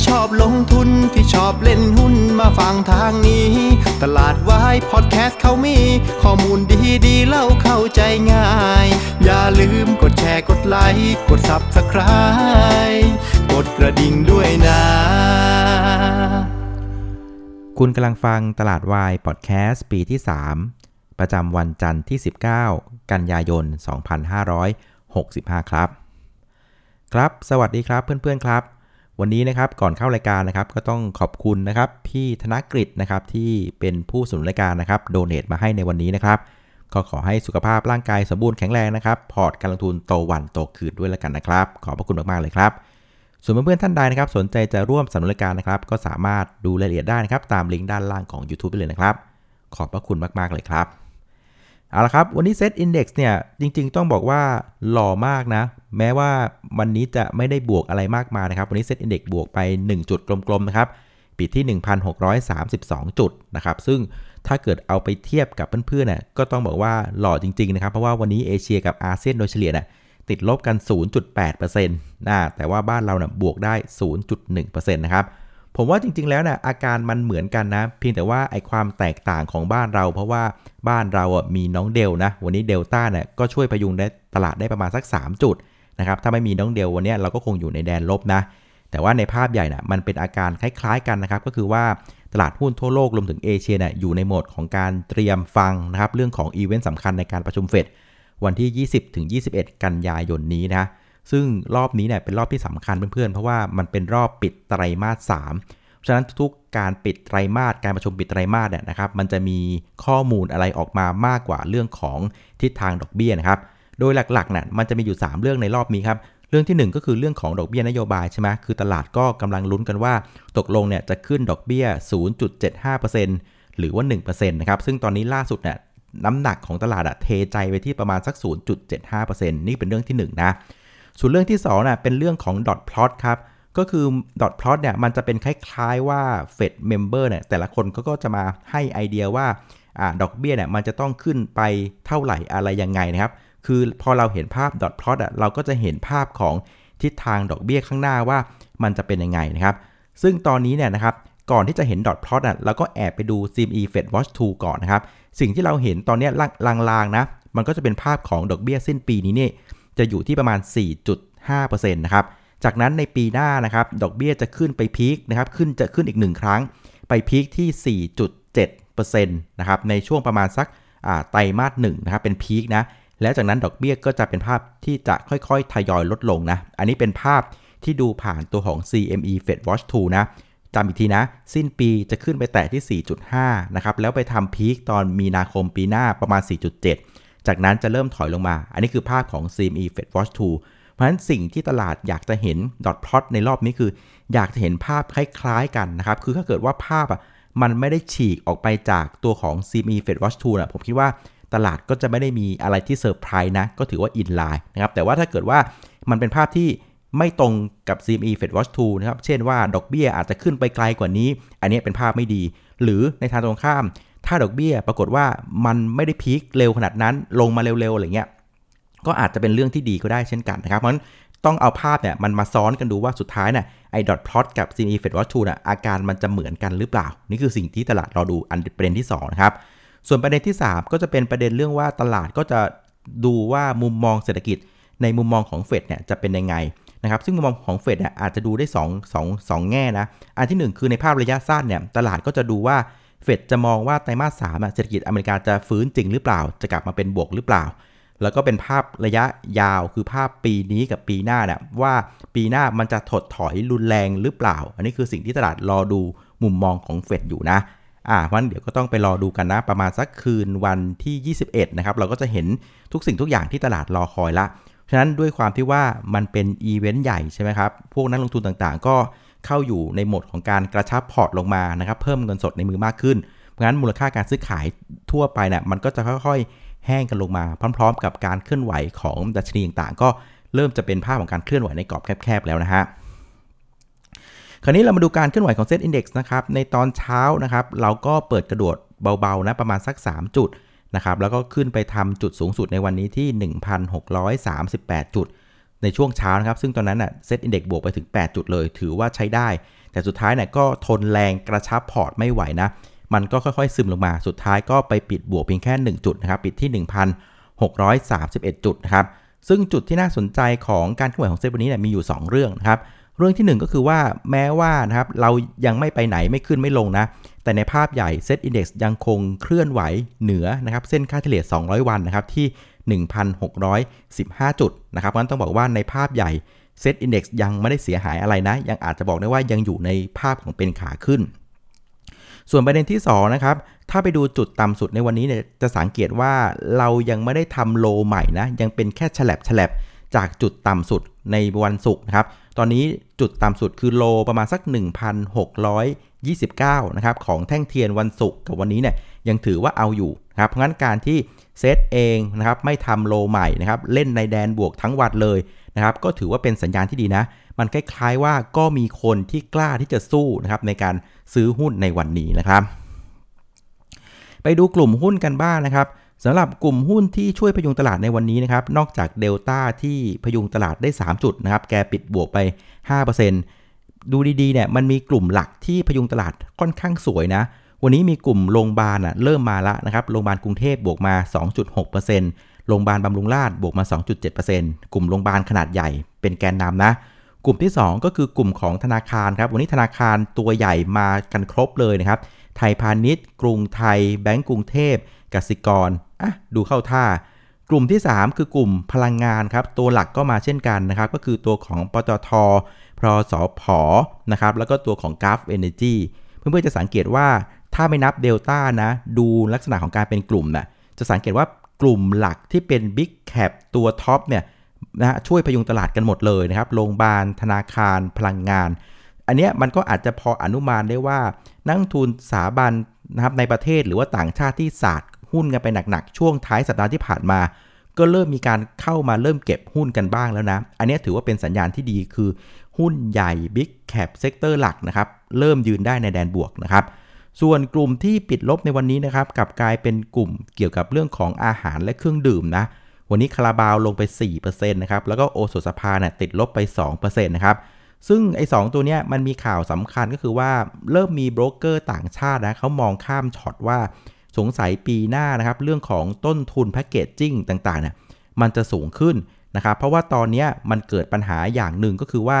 ที่ชอบลงทุนที่ชอบเล่นหุ้นมาฟังทางนี้ ตลาดวายพอดแคสต์เขามี ข้อมูลดีดีๆเล่าเข้าใจง่าย อย่าลืมกดแชร์กดไลค์กด Subscribe กดกระดิ่งด้วยนะ คุณกำลังฟังตลาดวายพอดแคสต์ปีที่ 3 ประจำวันจันทร์ที่ 19 กันยายน 2565 ครับ ครับ สวัสดีครับเพื่อนๆครับ วันนี้นะครับก่อนเข้ารายการนะครับก็ต้องขอบคุณนะครับพี่ธนกฤษนะครับที่เป็นผู้สนับสนุนรายการนะครับโดเน a มาให้ในวันนี้นะครับก็ขอให้สุขภาพร่างกายสมบูรณ์แข็งแรงนะครับ พอร์ตการลงทุนโตวันโตคืนด้วยแล้วกันนะครับ ขอบพระคุณมากๆเลยครับส่วนเพื่อนๆท่านใดนะครับ สนใจจะร่วมสนับสนุนรายการนะครับ ก็สามารถดูรายละเอียดได้นะครับ ตามลิงก์ด้านล่างของ YouTube ได้เลยนะครับ ขอบพระคุณมากๆเลยครับ เอาละครับ วันนี้เซตอินดี x เนี่ยจริงๆ ต้องบอกว่าหล่อมากนะ แม้ว่าวันนี้จะไม่ได้บวกอะไรมากมายนะครับ วันนี้เซตอินดี x บวกไป 1 จุดกลมๆ นะครับ ปิดที่ 1,632 จุดนะครับ ซึ่งถ้าเกิดเอาไปเทียบกับเพื่อนๆเนี่ยก็ต้องบอกว่าหล่อจริงๆ นะครับ เพราะว่าวันนี้เอเชียกับอาเซียนโดยเฉลี่ยเนี่ยติดลบกัน 0.8%นะแต่ว่าบ้านเราเนี่ยบวกได้ 0.1%นะครับ ผมว่าจริง ๆ แล้วนี่ยอาการมันเหมือนกันนะ เพียงแต่ว่าไอ้ความแตกต่างของบ้านเรา เพราะว่าบ้านเราอะมีน้องเดลนะ วันนี้เดลต้าเนี่ยก็ช่วยพยุงได้ตลาดได้ประมาณสัก 3 จุดนะครับถ้าไม่มีน้องเดลวันนี้เราก็คงอยู่ในแดนลบนะ แต่ว่าในภาพใหญ่น่ะมันเป็นอาการคล้าย ๆ กันนะครับก็คือว่าตลาดหุ้นทั่วโลกรวมถึงเอเชียเนี่ยอยู่ในโหมดของการเตรียมฟังนะครับเรื่องของอีเวนต์สำคัญในการประชุมเฟดวันที่ 20ถึง21 กันยายนนี้นะ ซึ่งรอบนี้เนี่ยเป็นรอบที่สำคัญเพื่อนๆ เพราะว่ามันเป็นรอบปิดไตรมาส3เพราะฉะนั้นทุกๆการปิดไตรมาสการประชุมปิดไตรมาสเนี่ยนะครับมันจะมีข้อมูลอะไรออกมามากกว่าเรื่องของทิศทางดอกเบี้ยนะครับโดยหลักๆเนี่ยมันจะมีอยู่ 3 เรื่องในรอบนี้ครับเรื่องที่ 1 ก็คือเรื่องของดอกเบี้ยนโยบายใช่ไหมคือตลาดก็กำลังลุ้นกันว่า ตกลงเนี่ยจะขึ้นดอกเบี้ย 0.75%หรือว่า 1%นะครับซึ่งตอนนี้ล่าสุดเนี่ยน้ำหนักของตลาดอะเทใจไปที่ประมาณสัก 0.75%นี่เป็นเรื่องที่ 1 นะ ส่วนเรื่องที่2น่ะเป็นเรื่องของ dot plot ครับ ก็คือ dot plot เนี่ยมันจะเป็นคล้ายๆว่า Fed member เนี่ยแต่ละคนก็ก็จะมาให้ไอเดียว่าอดอกเบี้ยเนี่ยมันจะต้องขึ้นไปเท่าไหร่อะไรยังไงนะครับ คือพอเราเห็นภาพ dot plot อะเราก็จะเห็นภาพของทิศทางดอกเบี้ยข้างหน้าว่ามันจะเป็นยังไงนะครับ ซึ่งตอนนี้เนี่ยนะครับก่อนที่จะเห็น dot plot อะเราก็แอบไปดู CME Fed Watch 2 ก่อนนะครับ สิ่งที่เราเห็นตอนนี้ลางๆนะ มันก็จะเป็นภาพของดอกเบี้ยสิ้นปีนี้เนี่ย จะอยู่ที่ประมาณ 4.5%นะครับ จากนั้นในปีหน้านะครับ ดอกเบี้ยจะขึ้นไปพีคนะครับ ขึ้นจะขึ้นอีก 1 ครั้ง ไปพีคที่ 4.7%นะครับ ในช่วงประมาณสักไตรมาสหนึ่งนะครับ เป็นพีคนะ แล้วจากนั้นดอกเบี้ยก็จะเป็นภาพที่จะค่อยๆ ทยอยลดลงนะ อันนี้เป็นภาพที่ดูผ่านตัวของ CME Fed Watch 2 นะจำอีกทีนะ สิ้นปีจะขึ้นไปแตะที่ 4.5 นะครับ แล้วไปทำพีคตอนมีนาคมปีหน้าประมาณ 4.7 จากนั้นจะเริ่มถอยลงมา อันนี้คือภาพของ CME Fed Watch 2 เพราะฉะนั้นสิ่งที่ตลาดอยากจะเห็น dot plot ในรอบนี้คือ อยากจะเห็นภาพคล้ายๆกันนะครับ คือถ้าเกิดว่าภาพอะมันไม่ได้ฉีกออกไปจากตัวของ CME Fed Watch 2นะผมคิดว่าตลาดก็จะไม่ได้มีอะไรที่เซอร์ไพรส์นะ ก็ถือว่าอินไลน์นะครับ แต่ว่าถ้าเกิดว่ามันเป็นภาพที่ไม่ตรงกับ CME Fed Watch 2 นะครับ เช่นว่าดอกเบี้ยอาจจะขึ้นไปไกลกว่านี้ อันนี้เป็นภาพไม่ดี หรือในทางตรงข้าม ถ้าดอกเบี้ยปรากฏว่ามันไม่ได้พีคเร็วขนาดนั้น ลงมาเร็วๆอะไรเงี้ยก็อาจจะเป็นเรื่องที่ดีก็ได้เช่นกันนะครับเพราะฉะนั้นต้องเอาภาพเนี่ยมันมาซ้อนกันดูว่าสุดท้ายเนี่ยไอ้ดอทพลอตกับ CME Fed Watch 2น่ะอาการมันจะเหมือนกันหรือเปล่า นี่คือสิ่งที่ตลาดรอดูอันประเด็นที่2นะครับส่วนประเด็นที่ 3 ก็จะเป็นประเด็นเรื่องว่าตลาดก็จะดูว่ามุมมองเศรษฐกิจในมุมมองของเฟดเนี่ยจะเป็นยังไงนะครับซึ่งมุมมองของเฟดเนี่ยอาจจะดูได้2 2 2 แง่นะอันที่ 1 คือในภาพระยะสั้นเนี่ยตลาดก็จะดูว่า เฟดจะมองว่าไตรมาสสามเศรษฐกิจอเมริกาจะฟื้นจริงหรือเปล่า จะกลับมาเป็นบวกหรือเปล่า แล้วก็เป็นภาพระยะยาวคือภาพปีนี้กับปีหน้าเนี่ยว่าปีหน้ามันจะถดถอยรุนแรงหรือเปล่า อันนี้คือสิ่งที่ตลาดรอดูมุมมองของเฟดอยู่นะอ่าวันเดี๋ยวก็ต้องไปรอดูกันนะ ประมาณสักคืนวันที่ 21 นะครับ เราก็จะเห็นทุกสิ่งทุกอย่างที่ตลาดรอคอยละ ฉะนั้นด้วยความที่ว่ามันเป็นอีเวนต์ใหญ่ใช่ไหมครับ พวกนักลงทุนต่างๆ ก็ เข้าอยู่ในโหมดของการกระชับพอร์ตลงมานะครับเพิ่มเงินสดในมือมากขึ้น เพราะฉะนั้นมูลค่าการซื้อขายทั่วไปเนี่ยมันก็จะค่อยๆ แห้งกันลงมาพร้อม ๆ กับการเคลื่อนไหวของดัชนีต่างๆ ก็เริ่มจะเป็นภาพของการเคลื่อนไหวในกรอบแคบๆแล้วนะฮะคราวนี้เรามาดูการเคลื่อนไหวของเซ็ตอินดี x นะครับในตอนเช้านะครับเราก็เปิดกระโดดเบาๆนะประมาณสัก 3 จุดนะครับแล้วก็ขึ้นไปทำจุดสูงสุดในวันนี้ที่ 1,638 จุด ในช่วงเช้านะครับ ซึ่งตอนนั้นน่ะ SET Index บวกไปถึง 8 จุดเลย ถือว่าใช้ได้ แต่สุดท้ายเนี่ยก็ทนแรงกระชับพอร์ตไม่ไหวนะ มันก็ค่อยๆ ซึมลงมา สุดท้ายก็ไปปิดบวกเพียงแค่ 1 จุดนะครับ ปิดที่ 1,631 จุดนะครับ ซึ่งจุดที่น่าสนใจของการเคลื่อนไหวของเซ็ตวันนี้เนี่ยมีอยู่ 2 เรื่องนะครับ เรื่องที่ 1 ก็คือว่าแม้ว่านะครับเรายังไม่ไปไหนไม่ขึ้นไม่ลงนะ แต่ในภาพใหญ่ SET Index ยังคงเคลื่อนไหวเหนือนะครับเส้นค่าเฉลี่ย 200 วันนะครับที่ 1,615 จุดนะครับเพราะฉะนั้นต้องบอกว่าในภาพใหญ่เซ็ตอินดี x ยังไม่ได้เสียหายอะไรนะ ยังอาจจะบอกได้ว่ายังอยู่ในภาพของเป็นขาขึ้น ส่วนประเด็นที่2นะครับถ้าไปดูจุดต่ำสุดในวันนี้เนี่ยจะสังเกตว่าเรายังไม่ได้ทำโลใหม่นะยังเป็นแค่ฉลับฉลับจากจุดต่ำสุดในวันศุกร์นะครับ ตอนนี้จุดต่ำสุดคือโลประมาณสัก 1,629 นะครับ ของแท่งเทียนวันศุกร์กับวันนี้เนี่ยยังถือว่าเอาอยู่ นะครับเพราะงั้นการที่เซตเองนะครับไม่ทำโลใหม่นะครับเล่นในแดนบวกทั้งวันเลยนะครับก็ถือว่าเป็นสัญญาณที่ดีนะ มันคล้ายๆว่าก็มีคนที่กล้าที่จะสู้นะครับในการซื้อหุ้นในวันนี้นะครับ ไปดูกลุ่มหุ้นกันบ้างนนะครับสำหรับกลุ่มหุ้นที่ช่วยพยุงตลาดในวันนี้นะครับนอกจากเดลต้าที่พยุงตลาดได้ 3 จุดนะครับแกปิดบวกไป 5%ดูดีๆเนี่ยมันมีกลุ่มหลักที่พยุงตลาดค่อนข้างสวยนะ วันนี้มีกลุ่มโรงพยาบาลอะเริ่มมาละนะครับ โรงพยาบาลกรุงเทพบวกมา 2.6%โรงพยาบาลบำรุงราษฎร์บวกมา 2.7%กลุ่มโรงพยาบาลขนาดใหญ่เป็นแกนนำนะ กลุ่มที่ 2 ก็คือกลุ่มของธนาคารครับ วันนี้ธนาคารตัวใหญ่มากันครบเลยนะครับ ไทยพาณิชย์ กรุงไทย แบงก์กรุงเทพกสิกรอะดูเข้าท่า กลุ่มที่ 3 คือกลุ่มพลังงานครับ ตัวหลักก็มาเช่นกันนะครับ ก็คือตัวของปตทพรสพนะครับ แล้วก็ตัวของ Gulf Energy เพื่อนๆจะสังเกตว่า ถ้าไม่นับเดลต้านะ ดูลักษณะของการเป็นกลุ่มนะจะสังเกตว่ากลุ่มหลักที่เป็น Big Cap ตัวท็อปเนี่ยนะช่วยพยุงตลาดกันหมดเลยนะครับ โรงพยาบาล ธนาคาร พลังงาน อันนี้มันก็อาจจะพออนุมานได้ว่า นักลงทุนสถาบันนะครับในประเทศหรือว่าต่างชาติที่ศาสตร์หุ้นกันไปหนักๆ ช่วงท้ายสัปดาห์ที่ผ่านมา ก็เริ่มมีการเข้ามาเริ่มเก็บหุ้นกันบ้างแล้วนะ อันนี้ถือว่าเป็นสัญญาณที่ดีคือ หุ้นใหญ่ Big Cap sector หลักนะครับ เริ่มยืนได้ในแดนบวกนะครับ ส่วนกลุ่มที่ปิดลบในวันนี้นะครับกลับกลายเป็นกลุ่มเกี่ยวกับเรื่องของอาหารและเครื่องดื่มนะวันนี้คาราบาวลงไป4%นะครับแล้วก็โอสถสภาเนี่ยติดลบไป2%นะครับซึ่งไอ้ 2 ตัวเนี้ยมันมีข่าวสำคัญก็คือว่าเริ่มมีโบรกเกอร์ต่างชาตินะเขามองข้ามช็อตว่าสงสัยปีหน้านะครับเรื่องของต้นทุน packaging ต่างๆเนี่ยมันจะสูงขึ้นนะครับเพราะว่าตอนนี้มันเกิดปัญหาอย่างหนึ่งก็คือว่า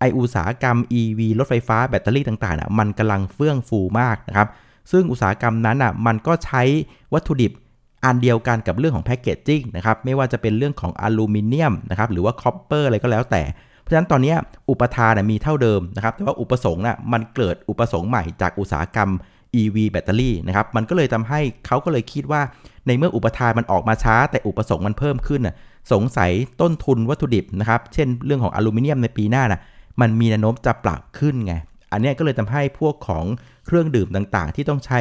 ไอ้อุตสาหกรรม EV รถไฟฟ้าแบตเตอรี่ต่างๆน่ะมันกำลังเฟื่องฟูมากนะครับ ซึ่งอุตสาหกรรมนั้นอะมันก็ใช้วัตถุดิบอันเดียวกันกับเรื่องของ packaging นะครับ ไม่ว่าจะเป็นเรื่องของอลูมิเนียมนะครับหรือว่า copper อะไรก็แล้วแต่ เพราะฉะนั้นตอนนี้อุปทานมีเท่าเดิมนะครับ แต่ว่าอุปสงค์น่ะมันเกิดอุปสงค์ใหม่จากอุตสาหกรรม EV แบตเตอรี่นะครับ มันก็เลยทำให้เขาก็เลยคิดว่า ในเมื่ออุปทานมันออกมาช้า แต่อุปสงค์มันเพิ่มขึ้นน่ะสงสัยต้นทุนวัตถุดิบนะครับ เช่นเรื่องของอลูมิเนียมในปีหน้าน่ะ มันมีแนวโน้มจะปรับขึ้นไง อันนี้ก็เลยทำให้พวกของเครื่องดื่มต่างๆ ที่ต้องใช้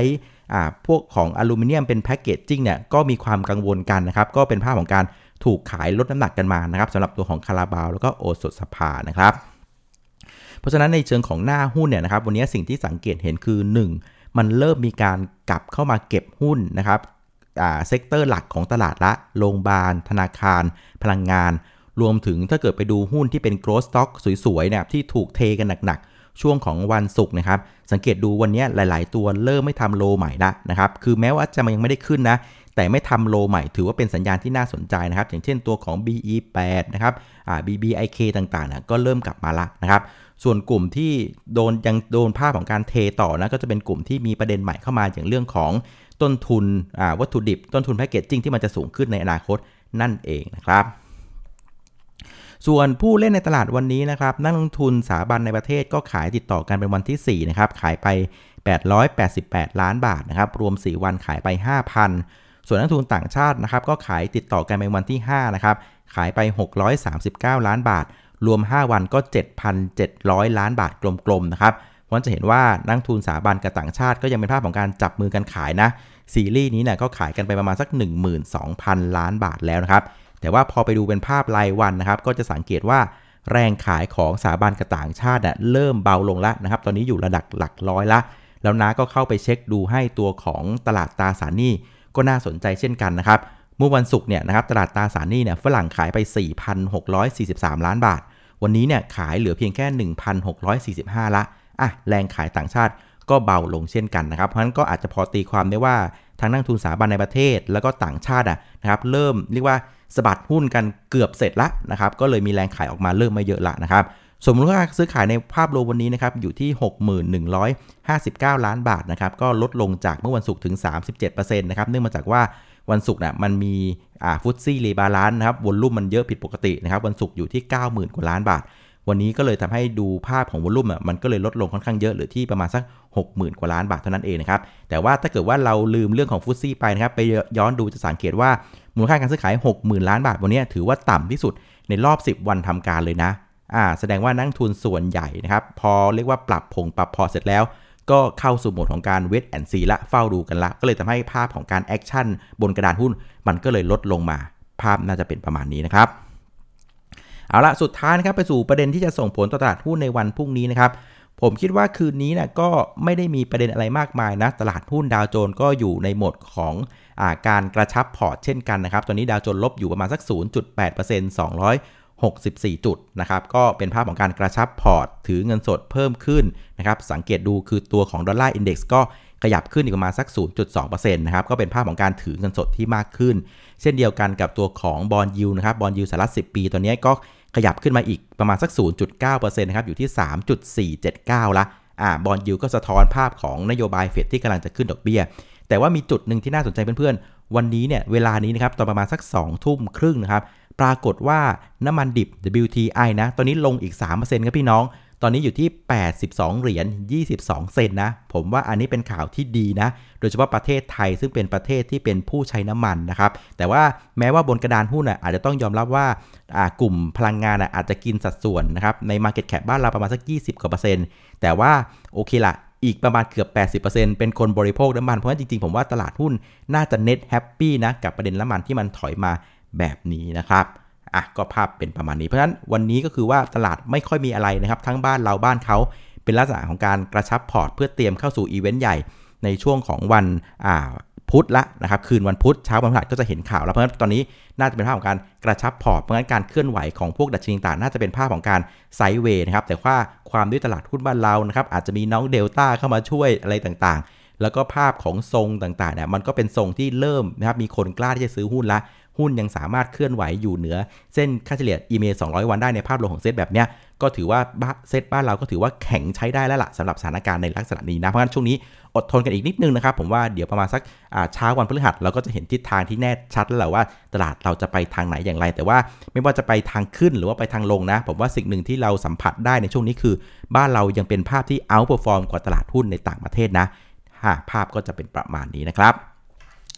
พวกของอลูมิเนียมเป็นแพคเกจจิ้งเนี่ยก็มีความกังวลกันนะครับ ก็เป็นภาพของการถูกขายลดน้ำหนักกันมานะครับสำหรับตัวของคาราบาวแล้วก็โอสถสภานะครับ เพราะฉะนั้นในเชิงของหน้าหุ้นเนี่ยนะครับวันนี้สิ่งที่สังเกตเห็นคือ 1. มันเริ่มมีการกลับเข้ามาเก็บหุ้นนะครับ sector หลักของตลาดละโรงพยาบาล ธนาคาร พลังงาน รวมถึงถ้าเกิดไปดูหุ้นที่เป็น growth stock สวยๆเนี่ยที่ถูกเทกันหนักๆ ช่วงของวันศุกร์นะครับ สังเกตดูวันนี้หลาย ๆ ตัวเริ่มไม่ทำ low ใหม่ละนะครับ คือแม้ว่าจะมันยังไม่ได้ขึ้นนะ แต่ไม่ทำ low ใหม่ถือว่าเป็นสัญญาณที่น่าสนใจนะครับ อย่างเช่นตัวของ BE8 นะครับ BBIK ต่างๆนะก็เริ่มกลับมาละนะครับส่วนกลุ่มที่โดนยังโดนภาพของการเทต่อนะก็จะเป็นกลุ่มที่มีประเด็นใหม่เข้ามาอย่างเรื่องของต้นทุนวัตถุดิบ ต้นทุนแพคเกจจิ้งที่มันจะสูงขึ้นในอนาคตนั่นเองนะครับ ส่วนผู้เล่นในตลาดวันนี้นะครับนักลงทุนสถาบันในประเทศก็ขายติดต่อกันเป็นวันที่ 4 นะครับ ขายไป 888 ล้านบาทนะครับรวม 4 วันขายไป 5,000 ส่วนนักทุนต่างชาตินะครับก็ขายติดต่อกันเป็นวันที่5นะครับขายไป 639 ล้านบาท รวม 5 วันก็ 7,700 ล้านบาทกลมๆนะครับเพราะจะเห็นว่านักทุนสถาบันกับต่างชาติก็ยังเป็นภาพของการจับมือกันขายนะซีรีส์นี้เนี่ยก็ขายกันไปประมาณสัก 12,000 ล้านบาทแล้วนะครับ แต่ว่าพอไปดูเป็นภาพรายวันนะครับก็จะสังเกตว่าแรงขายของสถาบันกับต่างชาติเริ่มเบาลงแล้วนะครับ ตอนนี้อยู่ระดับหลักร้อยละ แล้วน้าก็เข้าไปเช็คดูให้ตัวของตลาดตราสารหนี้ก็น่าสนใจเช่นกันนะครับ เมื่อวันศุกร์เนี่ยนะครับตลาดตราสารหนี้เนี่ยฝรั่งขายไป 4,643 ล้านบาท วันนี้เนี่ยขายเหลือเพียงแค่ 1,645 ละอะแรงขายต่างชาติก็เบาลงเช่นกันนะครับ เพราะฉะนั้นก็อาจจะพอตีความได้ว่าทางนักทุนสถาบันในประเทศ แล้วก็ต่างชาติอะนะครับเริ่มเรียกว่า สะบัดหุ้นกันเกือบเสร็จละนะครับ ก็เลยมีแรงขายออกมาเริ่มมาเยอะละนะครับสมมติว่าซื้อขายในภาพรวมวันนี้นะครับอยู่ที่6159 ล้านบาทนะครับก็ลดลงจากเมื่อวันศุกร์ถึง 37%นะครับเนื่องมาจากว่าวันศุกร์น่ะมันมีฟุตซี่รีบาลานนะครับวอลลุ่มมันเยอะผิดปกตินะครับวันศุกร์อยู่ที่ 90,000 กว่าล้านบาท วันนี้ก็เลยทำให้ดูภาพของวอลลุ่มอะมันก็เลยลดลงค่อนข้างเยอะเหลือที่ประมาณสัก 60,000 กว่าล้านบาทเท่านั้นเองนะครับ แต่ว่าถ้าเกิดว่าเราลืมเรื่องของฟุตซี่ไปนะครับ ไปย้อนดูจะสังเกตว่ามูลค่าการซื้อขาย 60,000 ล้านบาทวันนี้ถือว่าต่ำที่สุดในรอบ 10 วันทำการเลยนะอ่าแสดงว่านักลงทุนส่วนใหญ่นะครับ พอเรียกว่าปรับพงปรับพอร์ตเสร็จแล้ว ก็เข้าสู่โหมดของการ wait and see ละเฝ้าดูกันละ ก็เลยทำให้ภาพของการ action บนกระดานหุ้น มันก็เลยลดลงมา ภาพน่าจะเป็นประมาณนี้นะครับ เอาละสุดท้ายนะครับไปสู่ประเด็นที่จะส่งผลต่อตลาดหุ้นในวันพรุ่งนี้นะครับผมคิดว่าคืนนี้นะก็ไม่ได้มีประเด็นอะไรมากมายนะตลาดหุ้นดาวโจนส์ก็อยู่ในโหมดของอาการกระชับพอร์ตเช่นกันนะครับ ตอนนี้ดาวโจนส์ลบอยู่ประมาณสัก 0.8% 264 จุดนะครับ ก็เป็นภาพของการกระชับพอร์ต ถือเงินสดเพิ่มขึ้นนะครับ สังเกตดูคือตัวของ Dollar Index ก็ขยับขึ้นอีกประมาณสัก 0.2%นะครับ ก็เป็นภาพของการถือเงินสดที่มากขึ้น เช่นเดียวกันกับตัวของ bond yield นะครับ bond yield สหรัฐ10 ปีตัวนี้ก็ ขยับขึ้นมาอีกประมาณสัก 0.9%นะครับอยู่ที่ 3.479 ละอ่า bond yield ก็สะท้อนภาพของนโยบายเฟดที่กำลังจะขึ้นดอกเบี้ย แต่ว่ามีจุดหนึ่งที่น่าสนใจเพื่อนๆ วันนี้เนี่ยเวลานี้นะครับตอนประมาณสัก 2 ทุ่มครึ่งนะครับปรากฏว่าน้ำมันดิบ WTI นะตอนนี้ลงอีก 3%ครับพี่น้อง ตอนนี้อยู่ที่ 82 เหรียญ 22 เซนนะ ผมว่าอันนี้เป็นข่าวที่ดีนะ โดยเฉพาะประเทศไทยซึ่งเป็นประเทศที่เป็นผู้ใช้น้ำมันนะครับ แต่ว่าแม้ว่าบนกระดานหุ้นอาจจะต้องยอมรับว่ากลุ่มพลังงานอะอาจจะกินสัดส่วนนะครับ ใน Market Cap บ้านเราประมาณสัก 20กว่าเปอร์เซ็นต์ แต่ว่าโอเคละอีกประมาณเกือบ 80%เป็นคนบริโภคน้ำมัน เพราะฉะนั้นจริงๆ ผมว่าตลาดหุ้นน่าจะเฟด happy นะกับประเด็นน้ำมันที่มันถอยมาแบบนี้นะครับ อะก็ภาพเป็นประมาณนี้เพราะฉะนั้นวันนี้ก็คือว่าตลาดไม่ค่อยมีอะไรนะครับ ทั้งบ้านเราบ้านเขาเป็นลักษณะของการกระชับพอร์ตเพื่อเตรียมเข้าสู่อีเวนต์ใหญ่ในช่วงของวันอ่าพุธละนะครับคืนวันพุธเช้าวันพฤหัสก็จะเห็นข่าวแล้วเพราะฉะนั้นตอนนี้น่าจะเป็นภาพของการกระชับพอร์ตเพราะฉะนั้นการเคลื่อนไหวของพวกดัชนีต่างน่าจะเป็นภาพของการ sideway นะครับแต่ว่าความด้วยตลาดหุ้นบ้านเรานะครับอาจจะมีน้องเดลต้าเข้ามาช่วยอะไรต่างๆ แล้วก็ภาพของทรงต่างๆเนี่ยมันก็เป็นทรงที่เริ่มนะครับมีคนกล้าที่จะซื้อหุ้นละ หุ้นยังสามารถเคลื่อนไหวอยู่เหนือ เส้นค่าเฉลี่ย EMA 200 วันได้ในภาพรวมของเซตแบบเนี้ยก็ถือว่าเซตบ้านเราก็ถือว่าแข็งใช้ได้แล้วล่ะสำหรับสถานการณ์ในลักษณะนี้นะเพราะฉะนั้นช่วงนี้อดทนกันอีกนิดนึงนะครับ ผมว่าเดี๋ยวประมาณสักเช้าวันพฤหัสเราก็จะเห็นทิศทางที่แน่ชัดแล้วแหละว่าตลาดเราจะไปทางไหนอย่างไร แต่ว่าไม่ว่าจะไปทางขึ้นหรือว่าไปทางลงนะ ผมว่าสิ่งหนึ่งที่เราสัมผัสได้ในช่วงนี้คือ บ้านเรายังเป็นภาพที่ outperform กว่าตลาดหุ้นในต่างประเทศนะภาพก็จะเป็นประมาณนี้นะครับ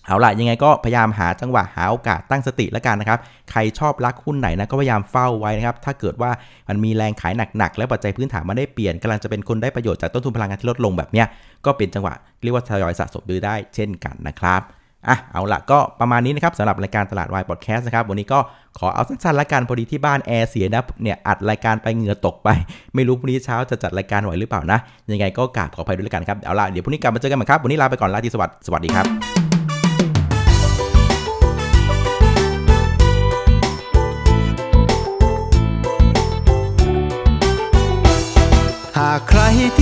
เอาล่ะยังไงก็พยายามหาจังหวะหาโอกาสตั้งสติแล้วกันนะครับใครชอบรักหุ้นไหนนะก็พยายามเฝ้าไว้นะครับถ้าเกิดว่ามันมีแรงขายหนักๆ แล้วปัจจัยพื้นฐานมันได้เปลี่ยนกำลังจะเป็นคนได้ประโยชน์จากต้นทุนพลังงานที่ลดลงแบบเนี้ยก็เป็นจังหวะเรียกว่าทยอยสะสมดูได้เช่นกันนะครับอะเอาละก็ประมาณนี้นะครับสำหรับรายการตลาดวายพอดแคสต์นะครับวันนี้ก็ขอเอาสั้นๆละกันพอดีที่บ้านแอร์เสียนะเนี่ยอัดรายการไปเหงื่อตกไป ไม่รู้พรุ่งนี้เช้าจะจัดรายการไหวหรือเปล่านะ ยังไงก็กราบขออภัยด้วยกันครับเอาละเดี๋ยวพรุ่งนี้กลับมาเจอกันใหม่ครับวันนี้ลาไปก่อนลาทีสวัสดีสวัสดีครับ